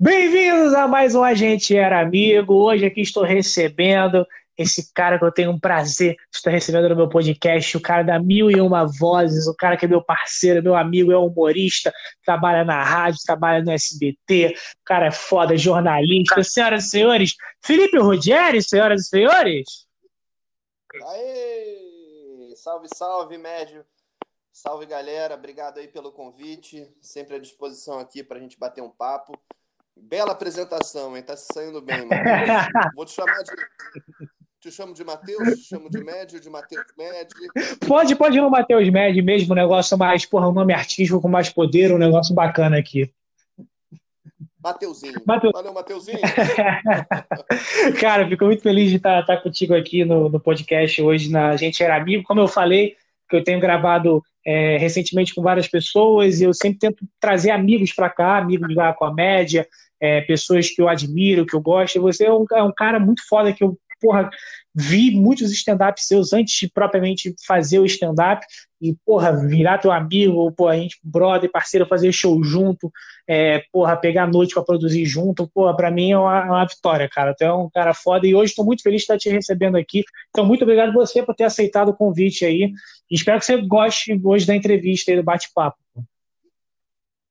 Bem-vindos a mais um Agente Era Amigo. Hoje aqui estou recebendo esse cara que eu tenho um prazer de estar recebendo no meu podcast, o cara da Mil e Uma Vozes, o cara que é meu parceiro, meu amigo, é humorista, trabalha na rádio, trabalha no SBT, o cara é foda, jornalista. Senhoras e senhores, Felipe Ruggeri, senhoras e senhores. Aê! Salve, salve, médio. Salve, galera. Obrigado aí pelo convite. Sempre à disposição aqui para a gente bater um papo. Bela apresentação, hein? Tá se saindo bem, Matheus. Vou te chamar de te chamo de Matheus, te chamo de Médio, de Matheus Médio. Pode, pode ir no Matheus Médio mesmo, um negócio mais, porra, um nome artístico com mais poder, um negócio bacana aqui. Mateuzinho. Mateus... Valeu, Mateuzinho. Cara, fico muito feliz de estar, estar contigo aqui no, no, podcast hoje na Gente Era Amigo. Como eu falei, que eu tenho gravado é, recentemente com várias pessoas e eu sempre tento trazer amigos para cá, amigos da comédia, é, pessoas que eu admiro, que eu gosto. Você é um, é um cara muito foda que eu porra, vi muitos stand-ups seus antes de propriamente fazer o stand-up e, porra, virar teu amigo, porra, a gente, brother, parceiro, fazer show junto, é, porra, pegar noite para produzir junto, porra, pra mim é uma, uma, vitória, cara. Tu é um cara foda e hoje estou muito feliz de estar te recebendo aqui. Então, muito obrigado você por ter aceitado o convite aí. Espero que você goste hoje da entrevista e do bate-papo.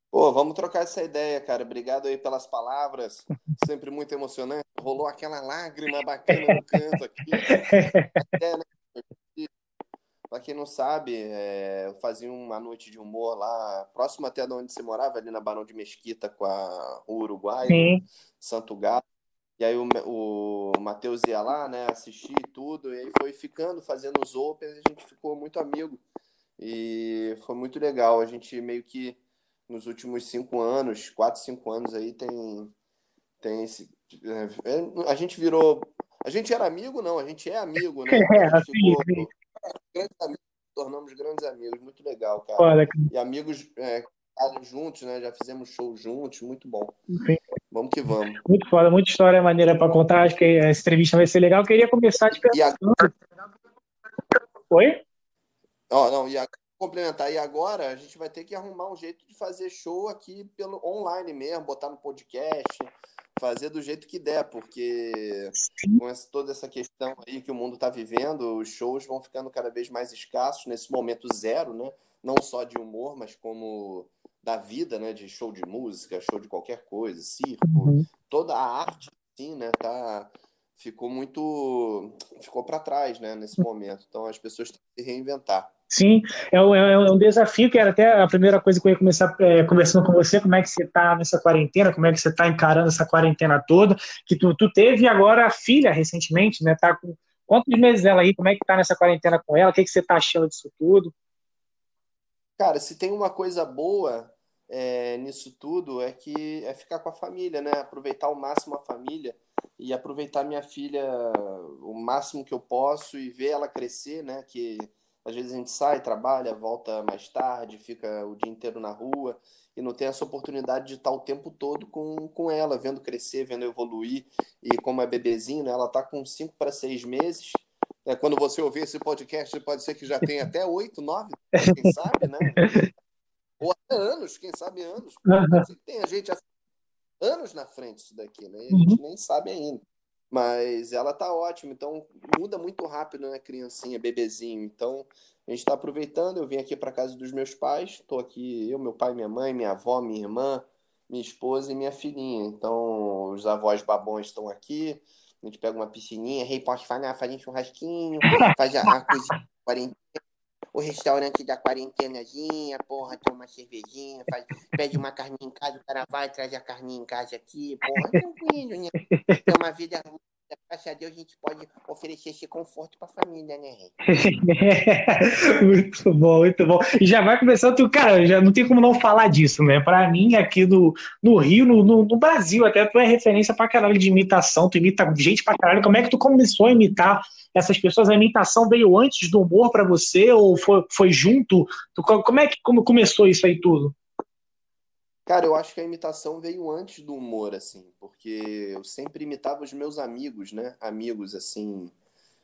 Pô, vamos trocar essa ideia, cara. Obrigado aí pelas palavras. Sempre muito emocionante. Rolou aquela lágrima bacana no canto aqui. Até, né? Pra quem não sabe, é, eu fazia uma noite de humor lá, próximo até de onde você morava, ali na Barão de Mesquita, com a o Uruguai, Sim. Santo Gato. E aí o, o Matheus ia lá, né, assistir tudo, e aí foi ficando, fazendo os opens, a gente ficou muito amigo. E foi muito legal. A gente meio que nos últimos cinco anos, quatro, cinco anos aí, tem, tem esse. É, a gente virou. A gente era amigo, não, a gente é amigo, né? A gente ficou grandes amigos, tornamos grandes amigos, muito legal, cara. Olha, e amigos é, juntos, né? Já fizemos show juntos, muito bom. Sim. Vamos que vamos. Muito foda, muita história maneira para contar. Acho que essa entrevista vai ser legal. Eu queria começar de perguntando. Oi? Oh, não, e a complementar. E agora a gente vai ter que arrumar um jeito de fazer show aqui pelo online mesmo, botar no podcast, fazer do jeito que der, porque com essa, toda essa questão aí que o mundo está vivendo, os shows vão ficando cada vez mais escassos nesse momento zero, né? Não só de humor, mas como da vida, né? De show de música, show de qualquer coisa, circo, uhum. toda a arte, sim, né? Tá ficou muito ficou para trás, né? Nesse momento. Então as pessoas têm que se reinventar. Sim, é um, é um desafio que era até a primeira coisa que eu ia começar é, conversando com você, como é que você está nessa quarentena, como é que você está encarando essa quarentena toda, que tu, tu teve agora a filha recentemente, né, tá com quantos meses ela aí, como é que tá nessa quarentena com ela, o que, que você está achando disso tudo? Cara, se tem uma coisa boa é, nisso tudo é que é ficar com a família, né, aproveitar ao máximo a família e aproveitar minha filha o máximo que eu posso e ver ela crescer, né, que às vezes a gente sai, trabalha, volta mais tarde, fica o dia inteiro na rua e não tem essa oportunidade de estar o tempo todo com, com ela, vendo crescer, vendo evoluir. E como é bebezinho, né, ela está com 5 para 6 meses. É, quando você ouvir esse podcast, pode ser que já tenha até 8, 9, quem sabe, né? Ou até anos, quem sabe anos. Tem a gente anos na frente isso daqui, né? E a gente uhum. nem sabe ainda. Mas ela tá ótima, então muda muito rápido, né, criancinha, bebezinho. Então a gente está aproveitando. Eu vim aqui para casa dos meus pais, estou aqui eu, meu pai, minha mãe, minha avó, minha irmã, minha esposa e minha filhinha. Então os avós babões estão aqui. A gente pega uma piscininha, rei, pode fazer, faz um churrasquinho, faz a, a cozinha quarentena o restaurante da quarentenazinha, porra, toma uma cervejinha, faz, pede uma carninha em casa, o cara vai, traz a carninha em casa aqui, porra, tranquilo, né? É uma vida graças a Deus a gente pode oferecer esse conforto para a família, né, muito bom, muito bom. E já vai começando, cara, já não tem como não falar disso, né? Para mim, aqui no, no Rio, no, no, no, Brasil, até tu é referência para caralho de imitação, tu imita gente para caralho. Como é que tu começou a imitar essas pessoas? A imitação veio antes do humor para você ou foi, foi junto? Tu, como é que como começou isso aí tudo? Cara, eu acho que a imitação veio antes do humor, assim, porque eu sempre imitava os meus amigos, né? Amigos, assim,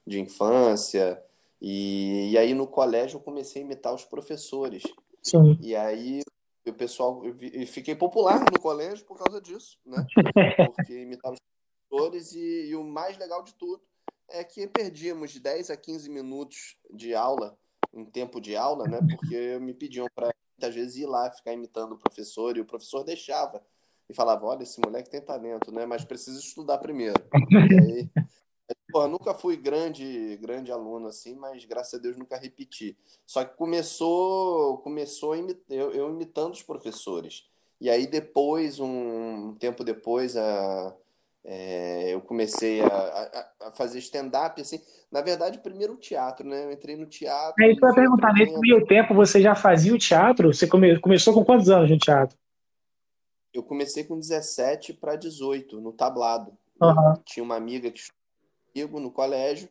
de infância. E, e aí no colégio eu comecei a imitar os professores. Sim. E aí o pessoal, eu, fiquei popular no colégio por causa disso, né? Porque imitava os professores e, e o mais legal de tudo é que perdíamos de 10 a 15 minutos de aula, em tempo de aula, né? Porque me pediam para muitas vezes ir lá ficar imitando o professor e o professor deixava e falava: Olha, esse moleque tem talento, né? Mas precisa estudar primeiro. E aí, Pô, nunca fui grande, grande aluno assim, mas graças a Deus nunca repeti. Só que começou, começou eu, eu imitando os professores. E aí depois, um tempo depois, a, é, eu comecei a, a, a fazer stand-up, assim. Na verdade, primeiro o teatro, né? Eu entrei no teatro. É isso que eu ia perguntar, nesse meio tempo você já fazia o teatro? Você come, começou com quantos anos no teatro? Eu comecei com 17 para 18, no tablado. Uhum. Tinha uma amiga que comigo no colégio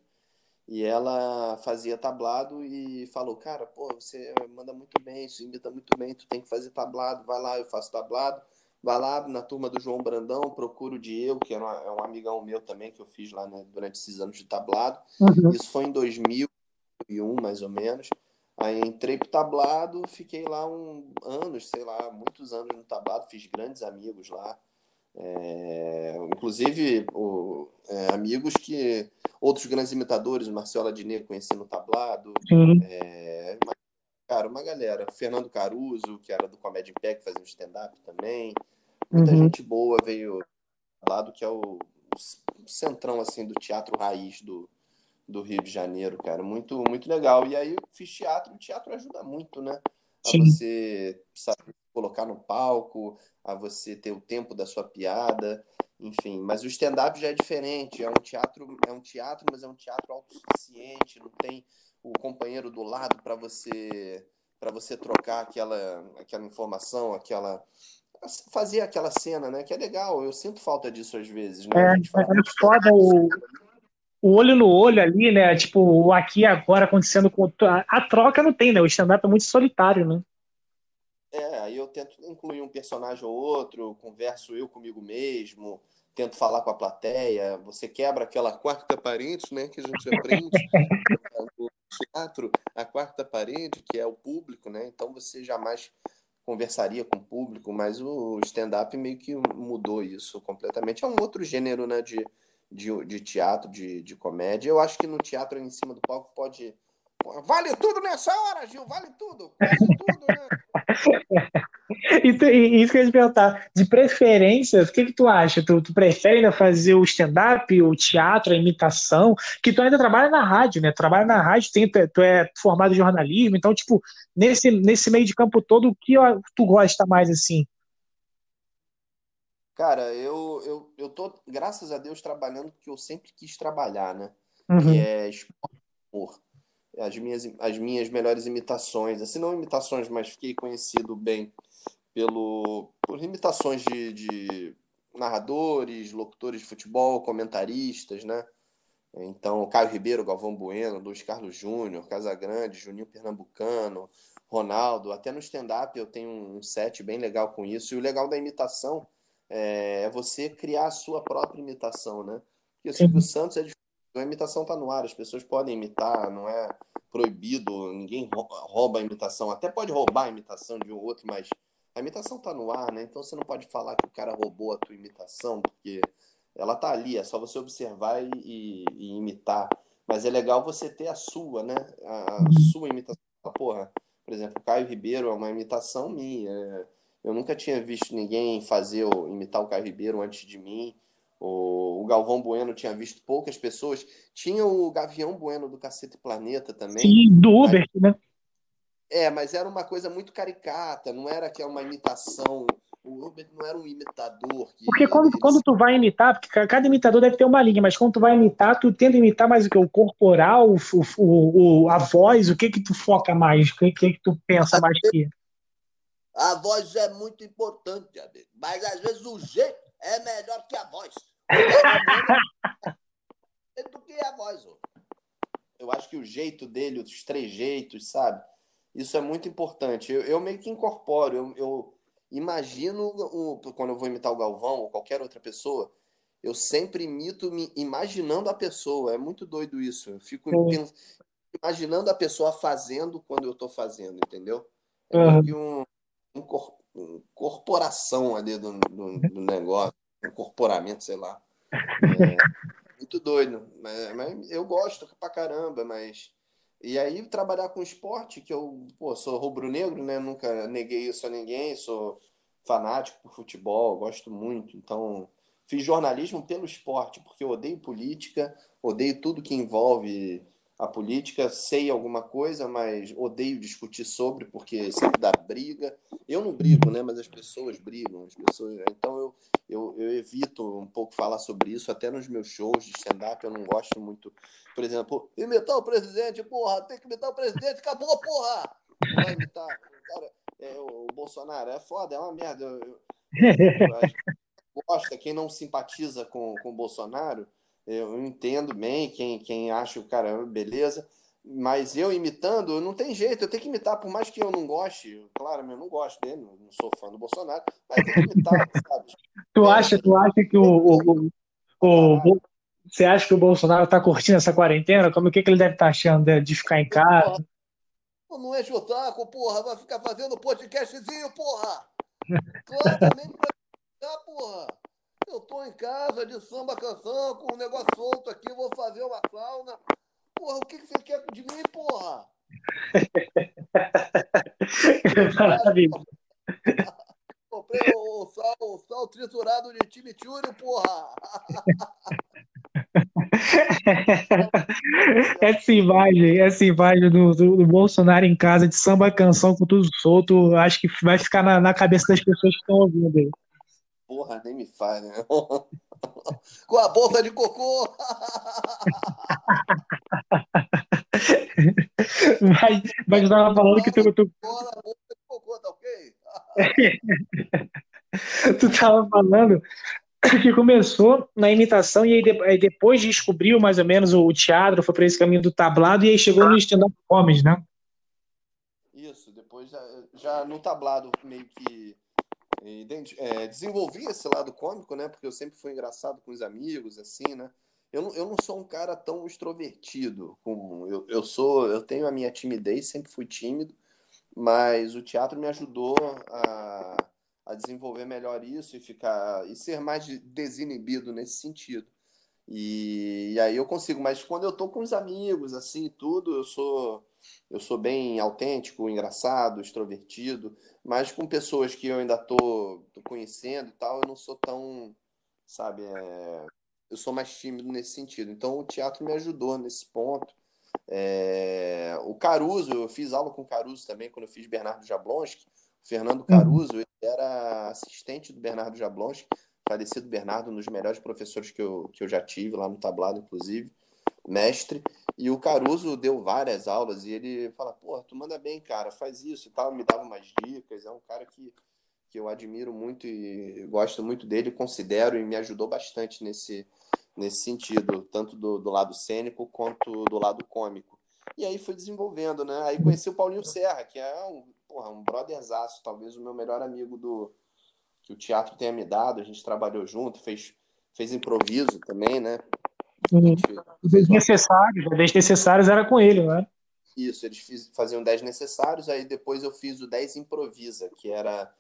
e ela fazia tablado e falou, cara, pô, você manda muito bem, você imita muito bem, tu tem que fazer tablado, vai lá, eu faço tablado. Vai lá na turma do João Brandão, procura o Diego, que é, é um amigão meu também, que eu fiz lá né, durante esses anos de tablado. Uhum. Isso foi em 2001, mais ou menos. Aí entrei pro tablado, fiquei lá um anos, sei lá, muitos anos no tablado, fiz grandes amigos lá. É, inclusive o, é, amigos que outros grandes imitadores, Marcelo Adnet conheci no tablado, é, cara, uma galera, Fernando Caruso, que era do Comédia em Pé, que fazia um stand-up também, muita uhum. gente boa veio tablado, que é o, o, centrão assim do teatro raiz do, do Rio de Janeiro, cara, muito muito legal. E aí eu fiz teatro, o teatro ajuda muito, né? A Sim. você saber colocar no palco, a você ter o tempo da sua piada, enfim. Mas o stand-up já é diferente, é um teatro, é um teatro, mas é um teatro autossuficiente, não tem o companheiro do lado para você para você trocar aquela aquela informação, aquela fazer aquela cena, né? Que é legal. Eu sinto falta disso às vezes, né? É, é foda o, o olho no olho ali, né? Tipo, o aqui e agora acontecendo com a, a troca não tem, né? O stand-up é muito solitário, né? É, aí eu tento incluir um personagem ou outro, converso eu comigo mesmo, tento falar com a plateia, você quebra aquela quarta parede, né, que a gente aprende no teatro, a quarta parede, que é o público, né? Então você jamais conversaria com o público, mas o stand-up meio que mudou isso completamente. É um outro gênero, né, de, de, de teatro, de, de comédia. Eu acho que no teatro em cima do palco pode Vale tudo nessa hora, Gil, vale tudo, quase tudo, né? e, e, isso que eu ia te perguntar, de preferência, o que, que tu acha? Tu, tu prefere ainda fazer o stand-up, o teatro, a imitação? Que tu ainda trabalha na rádio, né? Tu trabalha na rádio, tem, tu é formado em jornalismo, então, tipo, nesse, nesse meio de campo todo, o que tu gosta mais assim? Cara, eu, eu, eu tô, graças a Deus, trabalhando porque eu sempre quis trabalhar, né? Uhum. Que é esporte, as minhas, as minhas melhores imitações, assim, não imitações, mas fiquei conhecido bem pelo, por imitações de, de narradores, locutores de futebol, comentaristas, né? Então, Caio Ribeiro, Galvão Bueno, Luiz Carlos Júnior, Casagrande, Juninho Pernambucano, Ronaldo, até no stand-up eu tenho um set bem legal com isso. E o legal da imitação é, é você criar a sua própria imitação, né? Porque o Silvio Santos é a imitação está no ar, as pessoas podem imitar, não é proibido, ninguém rouba a imitação. Até pode roubar a imitação de um outro, mas a imitação está no ar, né? Então você não pode falar que o cara roubou a tua imitação, porque ela tá ali, é só você observar e, e imitar. Mas é legal você ter a sua, né? A, a sua imitação. Porra, por exemplo, o Caio Ribeiro é uma imitação minha. Eu nunca tinha visto ninguém fazer imitar o Caio Ribeiro antes de mim. O, Galvão Bueno tinha visto poucas pessoas. Tinha o Gavião Bueno do Cacete Planeta também. Sim, do Uber, mas... né? É, mas era uma coisa muito caricata, não era que é uma imitação. O Uber não era um imitador. porque quando, eles... quando tu vai imitar, porque cada imitador deve ter uma linha, mas quando tu vai imitar, tu tenta imitar mais o que? O corporal, o, o, a voz, o que que tu foca mais? O que, que, que tu pensa mais que? A voz é muito importante, amigo. Mas às vezes o jeito é melhor que a voz do que a voz. Eu acho que o jeito dele, os trejeitos, sabe? Isso é muito importante. Eu, eu meio que incorporo, eu, eu imagino o, quando eu vou imitar o Galvão ou qualquer outra pessoa, eu sempre imito me imaginando a pessoa. É muito doido isso. Eu fico imaginando a pessoa fazendo quando eu estou fazendo, entendeu? É uhum. meio que um, um, cor, um corporação ali do, do, do, negócio, um corporamento, sei lá. É, muito doido. Mas, mas, eu gosto pra caramba, mas. E aí, trabalhar com esporte, que eu pô, sou rubro-negro, né? Nunca neguei isso a ninguém, sou fanático por futebol, gosto muito. Então, fiz jornalismo pelo esporte, porque eu odeio política, odeio tudo que envolve a política, sei alguma coisa, mas odeio discutir sobre, porque sempre dá briga. Eu não brigo, né? Mas as pessoas brigam. As pessoas... Então eu, eu, eu evito um pouco falar sobre isso, até nos meus shows de stand-up eu não gosto muito. Por exemplo, imitar o presidente, porra, tem que imitar o presidente, acabou, porra! Vai imitar. Cara, é, o Bolsonaro é foda, é uma merda. Eu, eu, eu, gosta, quem não simpatiza com, com o Bolsonaro eu entendo bem quem, quem acha o cara beleza, mas eu imitando, não tem jeito, eu tenho que imitar, por mais que eu não goste, claro, eu não gosto dele, não sou fã do Bolsonaro, mas eu tenho que imitar, sabe? Tu acha, tu acha que o, o, o, o você acha que o Bolsonaro está curtindo essa quarentena? Como que, que ele deve estar tá achando de, ficar em casa? Não é o porra, vai ficar fazendo podcastzinho, porra! Claro, pra porra! Eu tô em casa de samba canção, com um negócio solto aqui, vou fazer uma sauna. Porra, o que, que você quer de mim, porra? Maravilha. Comprei o sal, o sal triturado de chimichurri, porra! essa imagem, essa imagem do, do, do, Bolsonaro em casa de samba canção com tudo solto, acho que vai ficar na, na cabeça das pessoas que estão ouvindo aí. Porra, nem me faz, né? Com a bolsa de cocô! mas, mas estava falando que tu. tu... Bora, bolsa de cocô, tá ok? tu estava falando que começou na imitação e aí, aí, depois descobriu mais ou menos o teatro, foi para esse caminho do tablado e aí chegou no stand-up comedy, né? Isso, depois já, já no tablado meio que é, desenvolvi esse lado cômico, né? Porque eu sempre fui engraçado com os amigos, assim, né? Eu não, eu não sou um cara tão extrovertido como eu, eu sou. Eu tenho a minha timidez, sempre fui tímido, mas o teatro me ajudou a, a desenvolver melhor isso e ficar e ser mais desinibido nesse sentido. E, e aí eu consigo, mas quando eu tô com os amigos, assim, tudo, eu sou eu sou bem autêntico, engraçado, extrovertido, mas com pessoas que eu ainda tô, tô conhecendo e tal, eu não sou tão, sabe, é... eu sou mais tímido nesse sentido. Então o teatro me ajudou nesse ponto. É... O Caruso, eu fiz aula com o Caruso também quando eu fiz Bernardo Jablonski. O Fernando uhum. Caruso, ele era assistente do Bernardo Jablonski, falecido Bernardo, um dos melhores professores que eu, que eu já tive lá no tablado, inclusive, mestre. E o Caruso deu várias aulas e ele fala: Pô, tu manda bem, cara, faz isso e tal. Me dava umas dicas. É um cara que, que eu admiro muito e gosto muito dele, considero e me ajudou bastante nesse, nesse sentido, tanto do, do lado cênico quanto do lado cômico. E aí foi desenvolvendo, né? Aí conheci o Paulinho Serra, que é um, porra, um brotherzaço, talvez o meu melhor amigo do que o teatro tenha me dado. A gente trabalhou junto, fez, fez improviso também, né? Os desnecessários, né? desnecessários era com ele, né? Isso, eles fiz, faziam 10 necessários, aí depois eu fiz o 10 improvisa, que era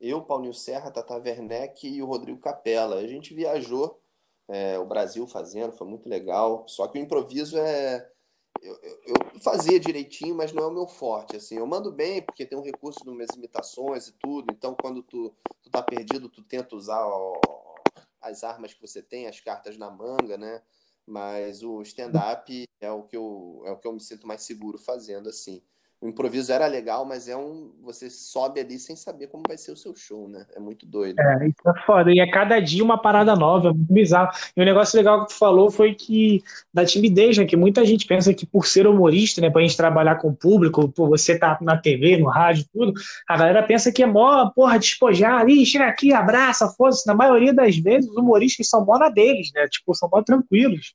eu, Paulinho Serra, Tata Werneck e o Rodrigo Capella. A gente viajou é, o Brasil fazendo, foi muito legal. Só que o improviso é. Eu, eu, eu, fazia direitinho, mas não é o meu forte. Assim, eu mando bem porque tem um recurso nas minhas imitações e tudo. Então, quando tu, tu tá perdido, tu tenta usar ó, as armas que você tem, as cartas na manga, né? Mas o stand-up é o que eu é o que eu me sinto mais seguro fazendo assim. O improviso era legal, mas é um você sobe ali sem saber como vai ser o seu show, né? É muito doido. É, isso é foda. E é cada dia uma parada nova, é muito bizarro. E o um negócio legal que tu falou foi que da timidez, né? Que muita gente pensa que por ser humorista, né? Pra gente trabalhar com o público, por você tá na TV, no rádio, tudo, a galera pensa que é mó, porra, despojar ali, chega aqui, abraça, foda-se. Na maioria das vezes, os humoristas são mó na deles, né? Tipo, são mó tranquilos.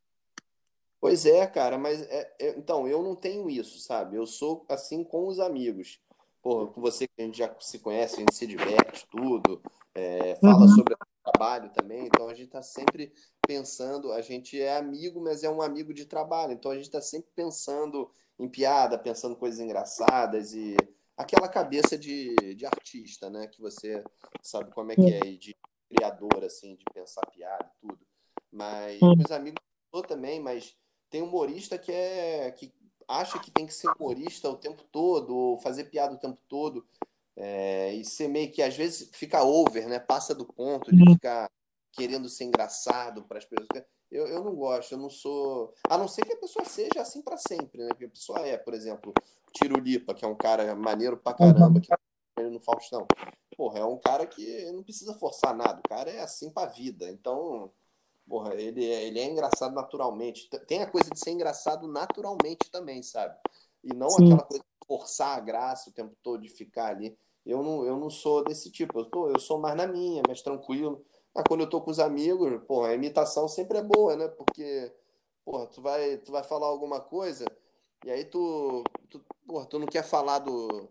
Pois é, cara, mas é, é, então eu não tenho isso, sabe? Eu sou assim com os amigos. Porra, com você que a gente já se conhece, a gente se diverte, tudo, é, fala uhum. sobre o trabalho também, então a gente está sempre pensando, a gente é amigo, mas é um amigo de trabalho, então a gente está sempre pensando em piada, pensando coisas engraçadas e aquela cabeça de, de artista, né? Que você sabe como é que é, e de criador, assim, de pensar piada e tudo. Mas meus amigos também, mas tem humorista que é que acha que tem que ser humorista o tempo todo, ou fazer piada o tempo todo. É, e ser meio que às vezes fica over, né? Passa do ponto de ficar querendo ser engraçado para as pessoas. Eu, eu não gosto, eu não sou. A não ser que a pessoa seja assim para sempre, né? Porque a pessoa é, por exemplo, Tirulipa, que é um cara maneiro pra caramba, que ele no Faustão. Porra, é um cara que não precisa forçar nada, o cara é assim pra vida. Então, porra, ele, é, ele é engraçado naturalmente. Tem a coisa de ser engraçado naturalmente também, sabe? E não Sim. aquela coisa de forçar a graça o tempo todo, de ficar ali. Eu não, eu não sou desse tipo, eu, tô, eu sou mais na minha, mais tranquilo. Mas quando eu tô com os amigos, porra, a imitação sempre é boa, né? Porque, porra, tu vai, tu vai falar alguma coisa e aí tu, tu, porra, tu não quer falar do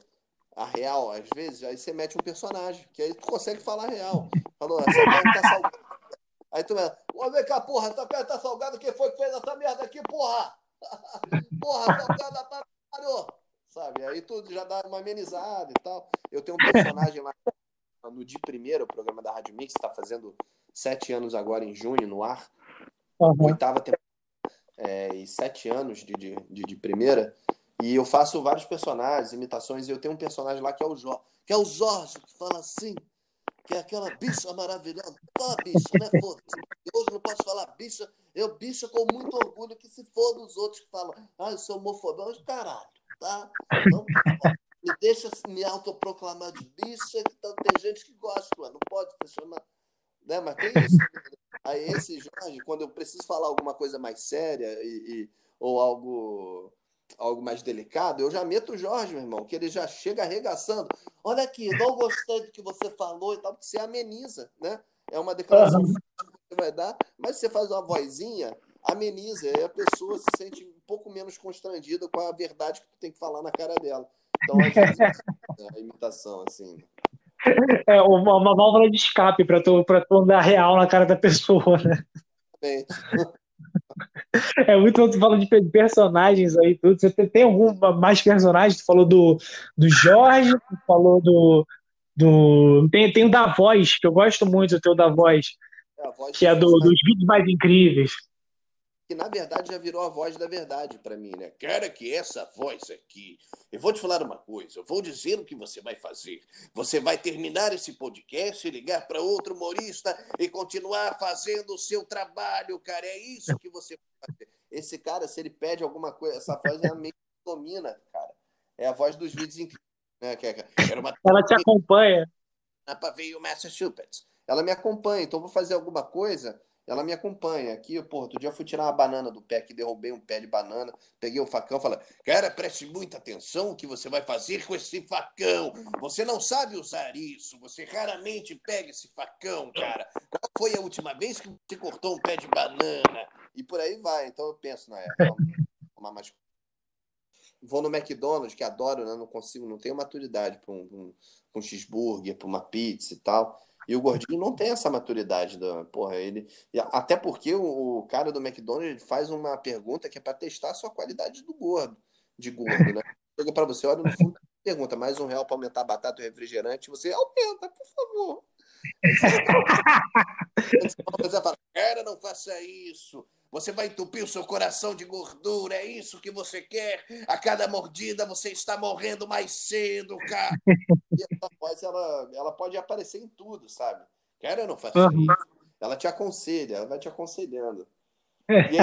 a real, às vezes, aí você mete um personagem, que aí tu consegue falar a real. Falou, essa tá salgada. Aí tu vai, vamos ver cá, porra, essa carne tá salgada, quem foi que fez essa merda aqui, porra? porra, salgada para caralho! Sabe? Aí tu já dá uma amenizada e tal. Eu tenho um personagem lá no dia primeiro, o programa da Rádio Mix, está fazendo sete anos agora em junho, no ar. Uhum. Oitava temporada é, e sete anos de, de, de, de, primeira. E eu faço vários personagens, imitações, e eu tenho um personagem lá que é o Jorge, que é o Jorge, que fala assim, que é aquela bicha maravilhosa. Fala bicha, né? Foda. Hoje não posso falar bicha, eu bicha com muito orgulho que se for dos outros que falam, ah, eu sou homofobão, caralho, tá? Não, me deixa me autoproclamar de bicha, então tem gente que gosta, não pode se chamar. Né? Mas tem isso. Aí esse Jorge, quando eu preciso falar alguma coisa mais séria e, e, ou algo algo mais delicado, eu já meto o Jorge, meu irmão, que ele já chega arregaçando. Olha aqui, não gostei do que você falou e tal, porque você ameniza, né? É uma declaração uhum. que você vai dar, mas você faz uma vozinha, ameniza, e a pessoa se sente um pouco menos constrangida com a verdade que tu tem que falar na cara dela. Então, às vezes, é a imitação, assim. É uma, uma válvula de escape para tu, pra tu andar real na cara da pessoa, né? É muito bom, tu fala de personagens aí, tudo. Você tem algum mais personagens? Tu falou do, do Jorge, tu falou do. do tem, tem o da voz, que eu gosto muito do teu da voz, é, voz que é do, dos vídeos mais incríveis que na verdade já virou a voz da verdade para mim, né? Cara, que essa voz aqui. Eu vou te falar uma coisa, eu vou dizer o que você vai fazer. Você vai terminar esse podcast, ligar para outro humorista e continuar fazendo o seu trabalho, cara. É isso que você vai fazer. Esse cara, se ele pede alguma coisa, essa voz é a meio que domina, cara. É a voz dos vídeos incríveis. Né? É, uma... Ela te acompanha. Para ver o Massachusetts. Ela me acompanha, então vou fazer alguma coisa ela me acompanha. Aqui, pô, outro dia eu fui tirar uma banana do pé, que derrubei um pé de banana, peguei o facão e falei, cara, preste muita atenção o que você vai fazer com esse facão. Você não sabe usar isso, você raramente pega esse facão, cara. Qual foi a última vez que você cortou um pé de banana? E por aí vai. Então eu penso, na época, mais vou no McDonald's, que adoro, né? não consigo, não tenho maturidade para um, um, um cheeseburger, para uma pizza e tal. E o gordinho não tem essa maturidade da, porra, ele, até porque o, cara do McDonald's faz uma pergunta que é para testar a sua qualidade do gordo, de gordo, né? Chega para você, olha no fundo, pergunta, mais um real para aumentar a batata e o refrigerante, você aumenta, por favor. Você fala, cara, não faça isso. Você vai entupir o seu coração de gordura, é isso que você quer? A cada mordida você está morrendo mais cedo, cara. E essa voz, ela, ela pode aparecer em tudo, sabe? Cara, não faça uhum. isso. Ela te aconselha, ela vai te aconselhando. E aí,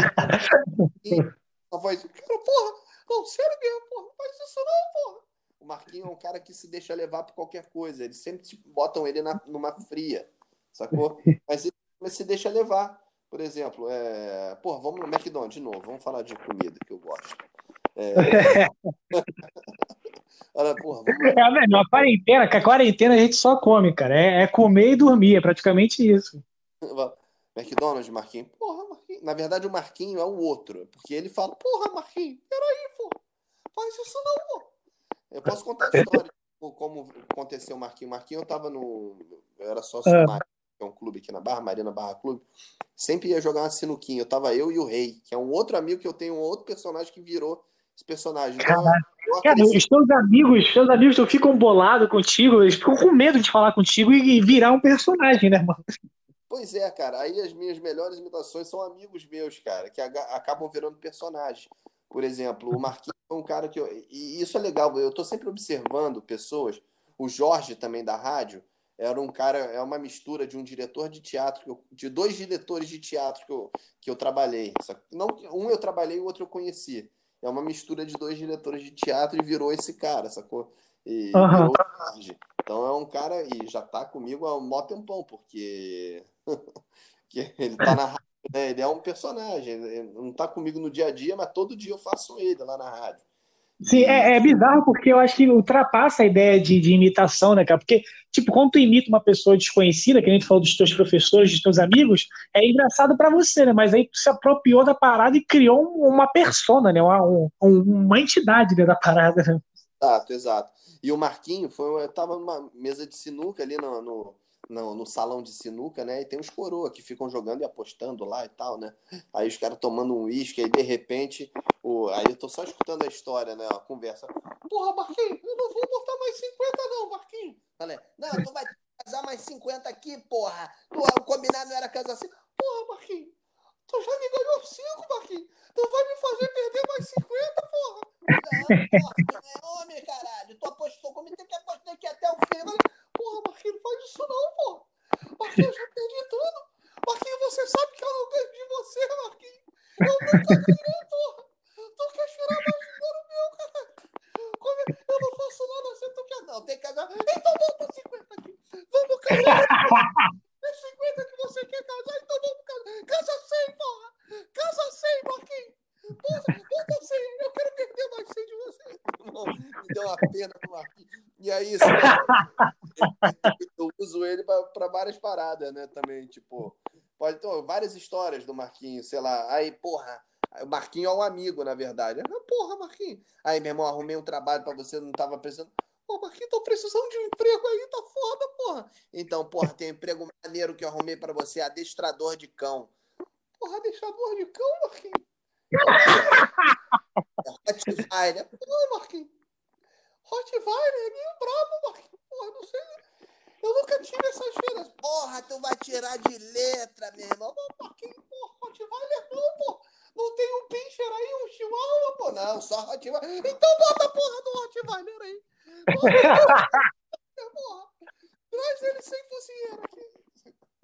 a voz, cara, porra, não, sério mesmo, porra, não faz isso não, porra. O Marquinho é um cara que se deixa levar por qualquer coisa. Eles sempre botam ele na, numa fria, sacou? Mas ele se deixa levar. Por exemplo, é... Pô, vamos no McDonald's de novo, vamos falar de comida que eu gosto. É... Olha, porra, vamos... É a melhor quarentena, que a quarentena a gente só come, cara. É, é comer e dormir, é praticamente isso. McDonald's, Marquinhos. Porra, Marquinhos. Na verdade, o Marquinho é o outro. Porque ele fala, porra, Marquinhos, peraí, pô. Faz isso não, pô. Eu posso contar a história como aconteceu o Marquinho. Marquinho, eu tava no. Eu era sócio do que é um clube aqui na Barra, Marina Barra Clube, sempre ia jogar uma sinuquinha. Eu tava eu e o Rei, que é um outro amigo que eu tenho, um outro personagem que virou esse personagem. Então, Cara, os teus amigos, seus amigos ficam bolados contigo, eles ficam com medo de falar contigo e virar um personagem, né, mano? Pois é, cara. Aí as minhas melhores imitações são amigos meus, cara, que acabam virando personagens. Por exemplo, o Marquinhos é um cara que. Eu, e isso é legal, eu tô sempre observando pessoas. O Jorge também da rádio era um cara, é uma mistura de um diretor de teatro, eu, de dois diretores de teatro que eu, que eu trabalhei. Não, um eu trabalhei, o outro eu conheci. É uma mistura de dois diretores de teatro e virou esse cara, sacou? E uhum. virou. Então é um cara, e já tá comigo há um mó tempão, porque ele tá na rádio, né? Ele é um personagem, ele não tá comigo no dia a dia, mas todo dia eu faço ele lá na rádio. Sim, é, é, bizarro porque eu acho que ultrapassa a ideia de, de, imitação, né, cara? Porque, tipo, quando tu imita uma pessoa desconhecida, que a gente falou dos teus professores, dos teus amigos, é engraçado para você, né? Mas aí tu se apropriou da parada e criou uma persona, né? Uma, um, uma entidade né, da parada. Né? Exato, exato. E o Marquinho, foi, eu tava numa mesa de sinuca ali no, no no, no, salão de sinuca, né? E tem uns coroa que ficam jogando e apostando lá e tal, né? Aí os caras tomando um uísque, aí de repente, o... aí eu tô só escutando a história, né? A conversa. Porra, Marquinhos, eu não vou botar mais 50, não, Marquinhos. Falei, não, tu vai casar mais 50 aqui, porra. O combinado não era casar assim. Porra, Marquinhos, tu já me ganhou 5, Marquinhos. Tu vai me fazer perder mais 50, porra. Não, porra, tu é homem, caralho. Tu apostou comigo, tem que apostar aqui até o fim. Falei, Porra, Marquinhos, não faz isso não, pô. Eu já perdi tudo. Marquinhos, você sabe que eu não ganho de você, Marquinhos. Eu nunca ganhei, porra. Tu quer tirar mais dinheiro meu, cara? Eu não faço nada, você tu quer não. Tem casar. Então bota 50 aqui. Vamos casar. É 50 que você quer casar, então vamos casar. Casa 100, porra. Casa 100, Marquinhos. Bota, bota 100. Eu quero perder mais 100 de você. me deu uma pena do Marquinhos. E é isso, né? Para várias paradas, né? Também, tipo, pode ter várias histórias do Marquinho, sei lá. Aí, porra, Marquinho é um amigo, na verdade. Ah, porra, Marquinho. Aí, meu irmão, arrumei um trabalho para você, não tava precisando. Pô, Marquinho, tô precisando de um emprego aí, tá foda, porra. Então, porra, tem um emprego maneiro que eu arrumei para você, adestrador de cão. Porra, adestrador de cão, Marquinho? Rottweiler. Pô, Marquinho. Rottweiler é meio brabo, Marquinhos. Porra, não sei. Eu nunca tive essas feiras. Porra, tu vai tirar de letra, meu irmão. Ô, Marquinhos, porra, Rottweiler não, pô. Não tem um pincher aí, um chihuahua, pô. Não, só Rottweiler. Então bota a porra do Rottweiler aí. Porra, porra. Traz ele sem focinheiro aqui.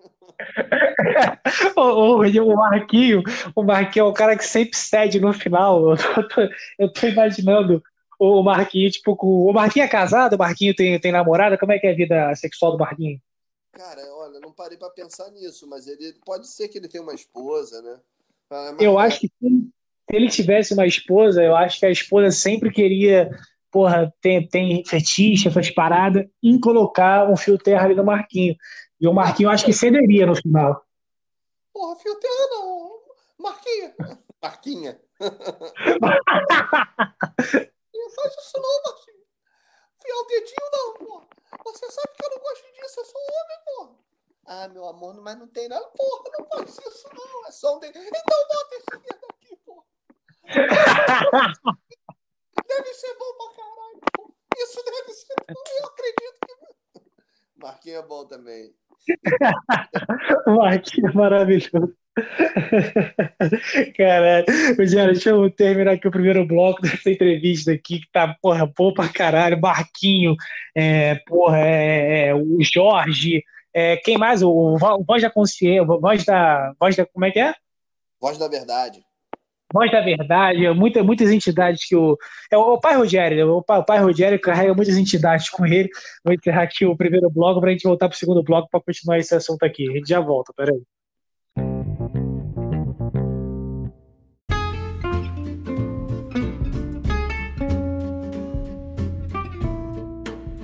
o, o, o, Marquinho, o Marquinho é o cara que sempre cede no final. Eu tô, eu tô imaginando o Marquinho, tipo, o Marquinho é casado, o Marquinho tem, tem namorada, como é que é a vida sexual do Marquinho? Cara, olha, não parei para pensar nisso, mas ele pode ser que ele tenha uma esposa, né? Mas... Eu acho que se ele tivesse uma esposa, eu acho que a esposa sempre queria, porra, tem, tem fetiche, essas paradas, em colocar um fio terra ali no Marquinho. E o Marquinho acho que cederia no final. Porra, fio terra não. Marquinha. Marquinha. faz isso não, Marquinhos. Fiar o dedinho não, pô. Você sabe que eu não gosto disso, eu sou homem, pô. Ah, meu amor, mas não tem nada. Porra, não faz isso não, é só um dedinho. Então bota esse dedo aqui, pô. deve ser bom pra caralho, pô. Isso deve ser bom, eu acredito que... Marquinhos é bom também. Marquinhos é maravilhoso. Caralho. Rogério, deixa eu terminar aqui o primeiro bloco dessa entrevista aqui, que tá, porra, pô pra caralho. Marquinho, é, porra, é, é, o Jorge, é, quem mais? O, o Voz da Consciência, Voz da, Voz da. Como é que é? Voz da Verdade. Voz da Verdade, muita, muitas entidades que o. É o, pai Rogério, o pai, o pai Rogério carrega muitas entidades com ele. Vou encerrar aqui o primeiro bloco para a gente voltar para o segundo bloco para continuar esse assunto aqui. A gente já volta, peraí.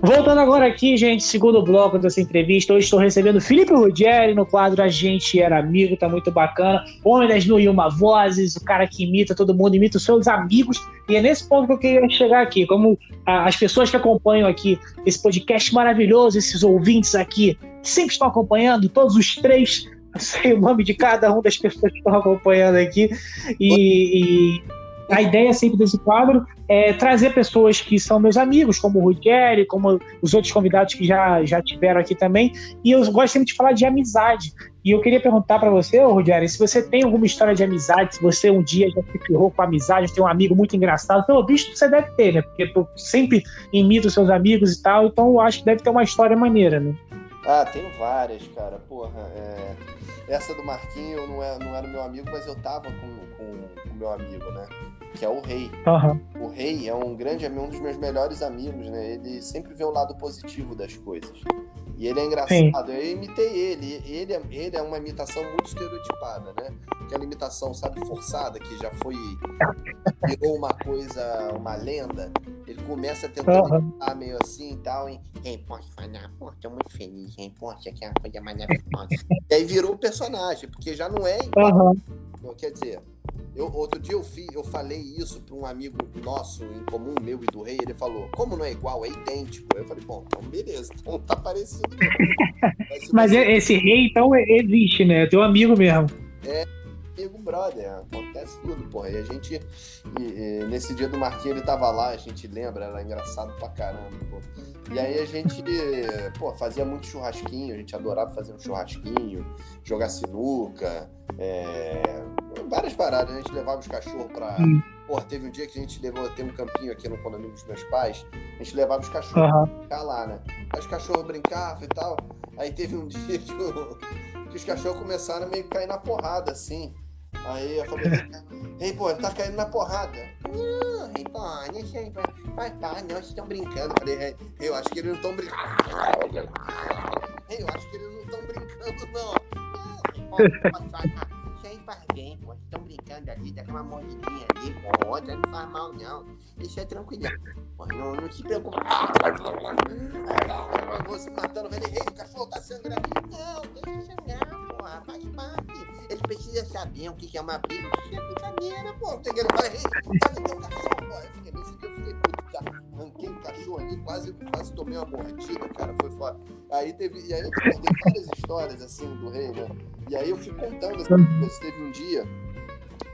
Voltando agora aqui, gente, segundo bloco dessa entrevista. Hoje estou recebendo Felipe Ruggeri no quadro A Gente Era Amigo, tá muito bacana. Homem das mil e uma vozes, o cara que imita todo mundo, imita os seus amigos. E é nesse ponto que eu queria chegar aqui. Como as pessoas que acompanham aqui esse podcast maravilhoso, esses ouvintes aqui, que sempre estão acompanhando, todos os três, eu sei o nome de cada uma das pessoas que estão acompanhando aqui. E, e a ideia sempre desse quadro é trazer pessoas que são meus amigos, como o Rogério, como os outros convidados que já, já tiveram aqui também. E eu gosto sempre de falar de amizade. E eu queria perguntar para você, Rogério, se você tem alguma história de amizade, se você um dia já se ferrou com amizade, tem um amigo muito engraçado, pelo visto você deve ter, né? Porque tu sempre imita os seus amigos e tal, então eu acho que deve ter uma história maneira, né? Ah, tenho várias, cara. Porra, é... essa do Marquinho não, é, não era meu amigo, mas eu tava com o meu amigo, né? Que é o Rei. Uhum. O Rei é um grande amigo, um dos meus melhores amigos, né? Ele sempre vê o lado positivo das coisas. E ele é engraçado. Sim. Eu imitei ele. Ele é, ele é uma imitação muito estereotipada, né? Aquela imitação, sabe, forçada, que já foi. virou uma coisa, uma lenda. Ele começa tentando uhum. imitar meio assim e tal. Hein? Ei, posso falar? Pô, tô muito feliz, hein? Poxa, que é uma coisa maravilhosa. e aí virou o personagem, porque já não é igual. Uhum. Quer dizer, eu, outro dia eu, fi, eu falei isso para um amigo nosso em comum, meu e do rei, ele falou, como não é igual, é idêntico. Eu falei, bom, então beleza, então tá parecido. Mas, Mas você... esse rei, então, existe, né? É teu amigo mesmo. É, brother, acontece tudo, porra. E a gente, e, e, nesse dia do Marquinhos, ele tava lá, a gente lembra, era engraçado pra caramba, pô. E aí a gente, pô, fazia muito churrasquinho, a gente adorava fazer um churrasquinho, jogar sinuca, é, várias paradas. A gente levava os cachorros pra. Porra, teve um dia que a gente levou, tem um campinho aqui no condomínio dos meus pais, a gente levava os cachorros uhum. pra ficar lá, né? Aí os cachorros brincavam e tal. Aí teve um dia que, o, que os cachorros começaram a meio que cair na porrada, assim. Aí eu falei, ei, pô, tá caindo na porrada. Não, ei, pô, deixa aí, vai, vai, não, vocês estão brincando. Eu falei, eu acho que eles não estão brincando. eu acho que eles não estão brincando, não. Não, vai, vai, aí faz bem, pô. Estão brincando ali, dá uma mordidinha ali, pô. Outra não faz mal, não. Isso é tranquilo. Pô, não, não se preocupe. Você matando, velho. Ei, o cachorro tá sangrando. Não, deixa sangrar, pô. Faz parte. Ele precisa saber o que é uma briga. Isso é brincadeira, pô. Tem que ele fala, ei, que é um cachorro, pô. Eu fiquei, nesse dia eu fiquei puto, cara. Arranquei o cachorro ali, quase, quase tomei uma mordida, cara. Foi foda. Aí teve. E aí eu tem várias histórias assim do rei, né? E aí eu fui contando coisa. Teve um dia.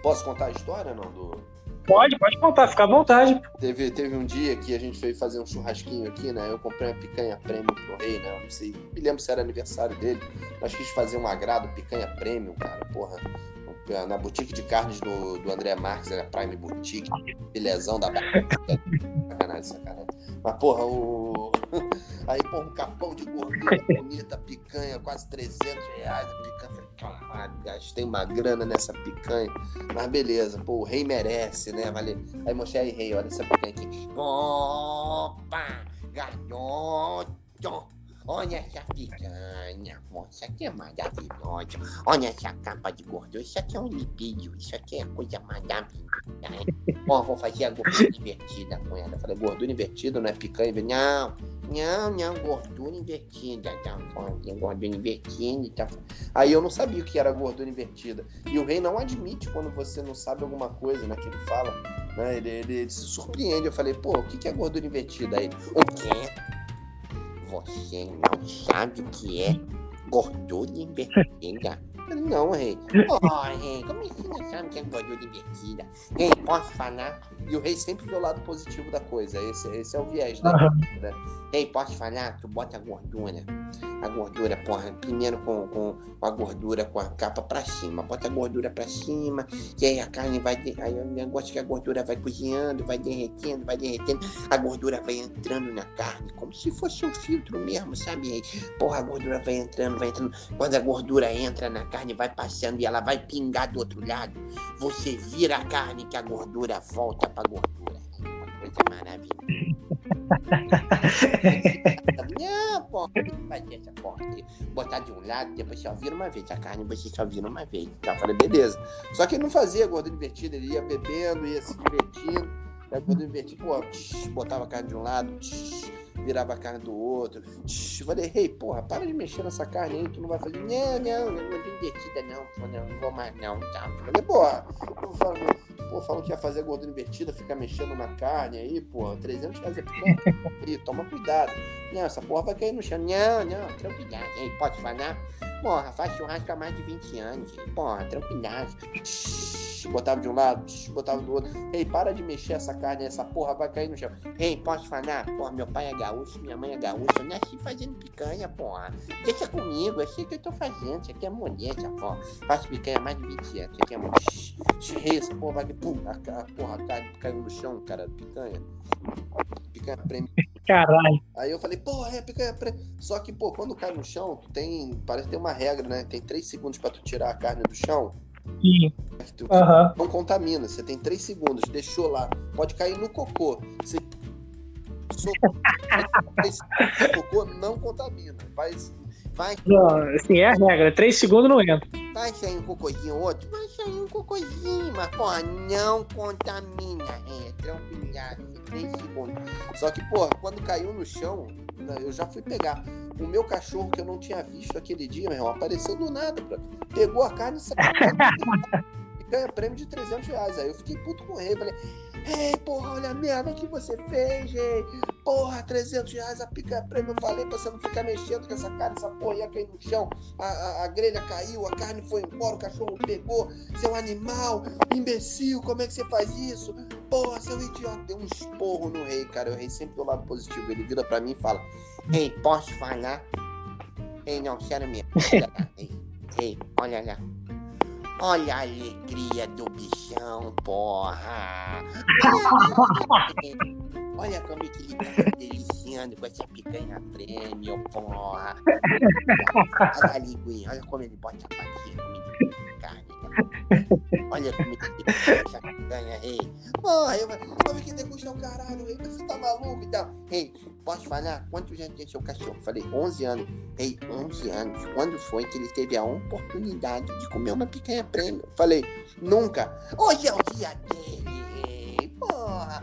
Posso contar a história, não? Do... Pode, pode contar, fica à vontade. Teve, teve um dia que a gente foi fazer um churrasquinho aqui, né? Eu comprei uma picanha prêmio pro rei, né? Não sei, me lembro se era aniversário dele, mas quis fazer um agrado, picanha prêmio, cara, porra. Na boutique de carnes do, do André Marques, era Prime Boutique, filezão da Sacanagem, sacanagem. Mas, porra, o. Aí, porra, um capão de gordura bonita, picanha, quase 300 reais. A picanha caralho, gastei uma grana nessa picanha. Mas beleza, pô, o rei merece, né? Vale. Aí mostrei aí, rei, olha essa picanha aqui. Opa! Garoto! Olha essa picanha, isso aqui é maravilhoso. Olha essa capa de gordura, isso aqui é um lipídio, isso aqui é coisa maravilhosa. Bom, vou fazer a gordura invertida com ela. Eu falei, gordura invertida não é picanha? Não, não, não, gordura invertida. Tá falando, gordura invertida. Tá... Aí eu não sabia o que era gordura invertida. E o rei não admite quando você não sabe alguma coisa, né? Que ele fala. Né? Ele, ele, ele se surpreende. Eu falei, pô, o que é gordura invertida aí? O quê? Você não sabe o que é gordura invertida? Não, rei. Oh, rei, como é que você não sabe o que é gordura invertida? Rei, posso falar? E o rei sempre vê o lado positivo da coisa. Esse, esse é o viés, né? Uhum. Ei, posso falar? Tu bota a gordura. A gordura, porra, primeiro com, com a gordura com a capa pra cima. Bota a gordura pra cima, e aí a carne vai. Aí o negócio que a gordura vai cozinhando, vai derretendo, vai derretendo. A gordura vai entrando na carne, como se fosse um filtro mesmo, sabe? Aí, porra, a gordura vai entrando, vai entrando. Quando a gordura entra na carne, vai passando e ela vai pingar do outro lado. Você vira a carne que a gordura volta pra gordura. Uma coisa maravilhosa. Não, vai ter essa porta. Botar de um lado, depois só vira uma vez. A carne você só vira uma vez. Então eu falei, beleza. Só que ele não fazia gordura invertida, ele ia bebendo, ia se divertindo. A gordura invertida, pô, botava a carne de um lado, tch, virava a carne do outro. Tch, falei, rei, hey, porra, para de mexer nessa carne aí, tu não vai fazer. Não, não, não é invertida, não, não, não vou mais, não. Tá. Falei, porra, eu falo, Pô, falam que ia fazer gordura invertida, ficar mexendo na carne aí, pô, 300 reais é. Aí, toma cuidado. Não, essa porra vai cair no chão. Não, não, tranquilidade. Aí, pode falar? Porra, faz churrasco há mais de 20 anos. Porra, tranquilidade. Botava de um lado, botava do outro. Ei, para de mexer essa carne, essa porra vai cair no chão. Ei, posso falar? Porra, meu pai é gaúcho, minha mãe é gaúcha. Eu nasci fazendo picanha, porra. Deixa comigo, é assim que eu tô fazendo. Isso aqui é molhete, porra. Faço picanha mais de 20 anos. Isso aqui é molhete. Essa porra vai. Pum, a, a porra cai, caiu no chão, cara, picanha. Picanha prêmio. Caralho. Aí eu falei, porra, é picanha prêmio. Só que, pô, quando cai no chão, tu tem. Parece que tem uma regra, né? Tem 3 segundos pra tu tirar a carne do chão. Sim. Tu Aham. não contamina. Você tem 3 segundos, deixou lá. Pode cair no cocô. Você. Cocô não contamina. Vai, vai, Não, assim, é a regra. Três segundos não entra. vai sair um cocôzinho outro, vai sair um cocôzinho, mas porra, não contamina. É, tranquilidade, 3 segundos. Só que, porra, quando caiu no chão, né, eu já fui pegar. O meu cachorro que eu não tinha visto aquele dia, meu irmão, apareceu do nada. Pra... Pegou a carne e e ganha prêmio de 300 reais. Aí eu fiquei puto com rei. Falei, ei, porra, olha a merda que você fez, rei. Porra, 300 reais a pica prêmio. Eu falei pra você não ficar mexendo com essa carne, essa porra ia cair no chão. A, a, a grelha caiu, a carne foi embora, o cachorro pegou. Seu animal, imbecil, como é que você faz isso? Porra, seu idiota. Deu um esporro no rei, cara. O rei sempre do lado positivo. Ele vira pra mim e fala: Ei, posso falar? Ei, não, sério mesmo. Olha lá, ei, ei, olha lá. Olha a alegria do bichão, porra. Olha como é que ele tá deliciando com essa picanha prêmio, porra. Olha a linguinha, olha como ele bota a patinha, carne. Olha como ele bota essa picanha, rei. Porra, eu como é que degusta o caralho, rei? Você tá maluco e tal? Rei, posso falar? Quantos anos tem seu cachorro? Falei, 11 anos. Rei, 11 anos. Quando foi que ele teve a oportunidade de comer uma picanha prêmio? Falei, nunca. Hoje é o dia dele, rei. Porra.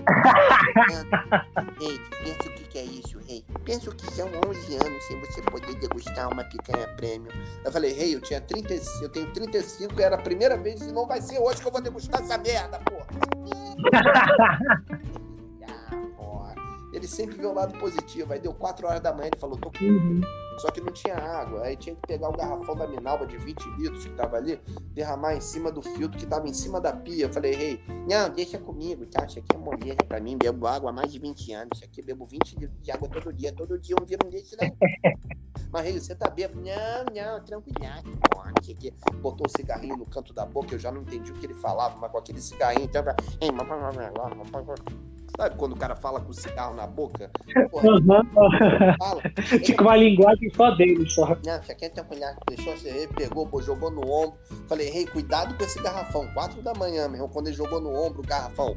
Rei, pensa o que, que é isso, rei. Pensa o que são 11 anos sem você poder degustar uma picanha prêmio. Eu falei, rei, eu tinha 30, eu tenho 35, era a primeira vez e não vai ser hoje que eu vou degustar essa merda, porra. Ah. Ele sempre vê o lado positivo. Aí deu 4 horas da manhã, ele falou, tô com Uhum. só que não tinha água. Aí tinha que pegar o garrafão da Minalba de 20 litros que tava ali, derramar em cima do filtro que tava em cima da pia. Eu falei, rei, não, deixa comigo, tá? Isso aqui é moleza pra mim, bebo água há mais de 20 anos. Isso aqui bebo 20 litros de água todo dia. Todo dia eu não viro um desse, não. Mas, rei, você tá bêbado? Não, não, tranquilidade, porra, não sei o quê. Botou o cigarrinho no canto da boca, eu já não entendi o que ele falava, mas com aquele cigarrinho, tava... Sabe quando o cara fala com o cigarro na boca? Porra, fala. Fica uma linguagem só dele, só. Não, isso aqui é tranquilidade. Deixou você pegou, pô, jogou no ombro. Falei, rei, cuidado com esse garrafão. Quatro da manhã, meu irmão, quando ele jogou no ombro o garrafão.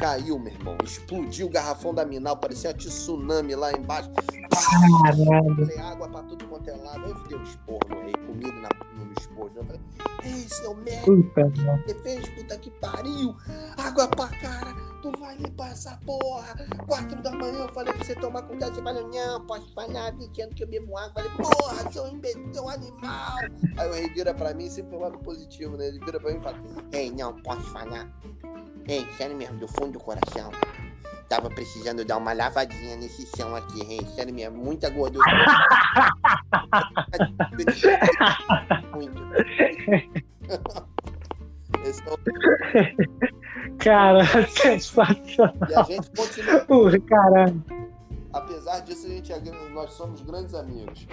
Caiu, meu irmão. Explodiu o garrafão da Minal, parecia um tsunami lá embaixo. Caralho. Falei, água pra tudo quanto é lado. Aí eu dei um esporro no rei, comigo na, no esporro. Eu falei, ei, seu merda, Puta, mano. você fez, puta que pariu. Água pra cara, tu vai limpar essa porra. Quatro da manhã eu falei pra você tomar cuidado. Você falou, não, posso falar, 20 anos que eu bebo água. Eu falei, porra, seu imbecil, animal. Aí o rei vira pra mim, sempre o lado positivo, né? Ele vira pra mim e fala, ei, não, posso falar. Ei, sério mesmo, do fundo do coração. Tava precisando dar uma lavadinha nesse chão aqui, rei. Sério mesmo, muita gordura. Muito. Esse é o... Cara, sensacional. E a gente continua. Caralho. Apesar disso, a gente é, nós somos grandes amigos.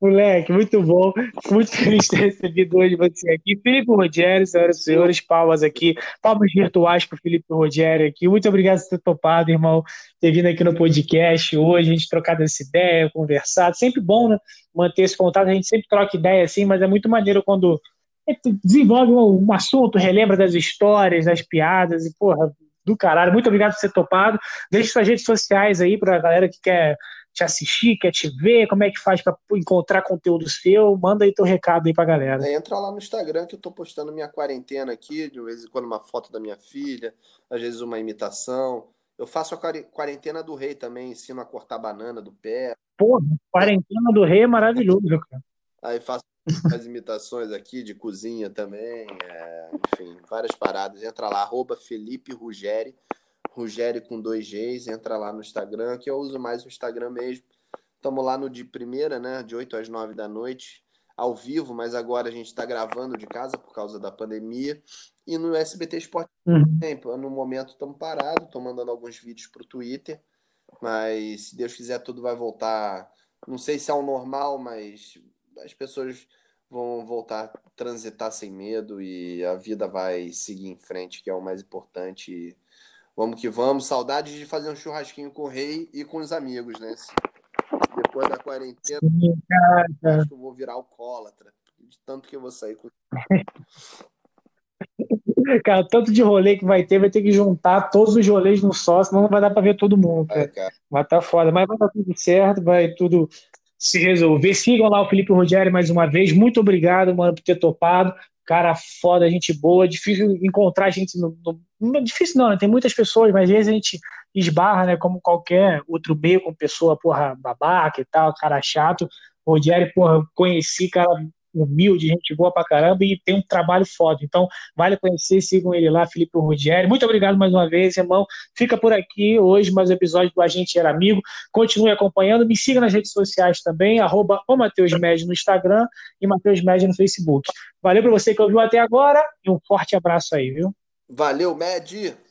Moleque, muito bom. Muito feliz de ter recebido hoje você aqui. Felipe Rogério, senhoras e senhores, palmas aqui. Palmas virtuais para o Felipe Rogério aqui. Muito obrigado por ter topado, irmão, ter vindo aqui no podcast hoje, a gente trocado essa ideia, conversado. Sempre bom, né? Manter esse contato. A gente sempre troca ideia assim, mas é muito maneiro quando desenvolve um, um assunto, relembra das histórias, das piadas e, porra, do caralho. Muito obrigado por ter topado. Deixe suas redes sociais aí para a galera que quer te assistir, quer te ver, como é que faz para encontrar conteúdo seu? Manda aí teu recado aí pra galera. É, entra lá no Instagram que eu tô postando minha quarentena aqui, de vez em quando uma foto da minha filha, às vezes uma imitação. Eu faço a quare- quarentena do rei também, ensino a cortar banana do pé. Porra, quarentena do rei é maravilhoso, cara. Aí faço as imitações aqui de cozinha também. é, enfim, várias paradas. Entra lá, arroba Felipe Ruggeri, Ruggeri com dois Gs. Entra lá no Instagram, que eu uso mais o Instagram mesmo. Estamos lá no de primeira, né? De 8 às 9 da noite. ao vivo, mas agora a gente está gravando de casa por causa da pandemia. E no SBT Esporte uhum. tempo. No momento estamos parados, estou mandando alguns vídeos para o Twitter, mas se Deus quiser tudo vai voltar. Não sei se é o normal, mas as pessoas vão voltar a transitar sem medo e a vida vai seguir em frente, que é o mais importante. Vamos que vamos. Saudades de fazer um churrasquinho com o rei e com os amigos, né? Depois da quarentena, Sim, acho que eu vou virar alcoólatra. De tanto que eu vou sair com. Cara, tanto de rolê que vai ter, vai ter que juntar todos os rolês no só, senão não vai dar pra ver todo mundo. Cara. É, cara. Vai tá foda, mas vai dar tudo certo, vai tudo se resolver. Sigam lá o Felipe Rogério mais uma vez. Muito obrigado, mano, por ter topado. Cara foda, gente boa. Difícil encontrar gente no, no... Difícil não, né? Tem muitas pessoas, mas às vezes a gente esbarra, né? Como qualquer outro meio com pessoa, porra, babaca e tal, cara chato. Rogério, porra, conheci, cara humilde, gente boa pra caramba e tem um trabalho foda. Então, vale conhecer, sigam ele lá, Felipe Rudieri. Muito obrigado mais uma vez, irmão. Fica por aqui hoje mais um episódio do Agente Era Amigo. Continue acompanhando, me siga nas redes sociais também, arroba o Médio no Instagram e Médio no Facebook. Valeu para você que ouviu até agora e um forte abraço aí, viu? Valeu, Med!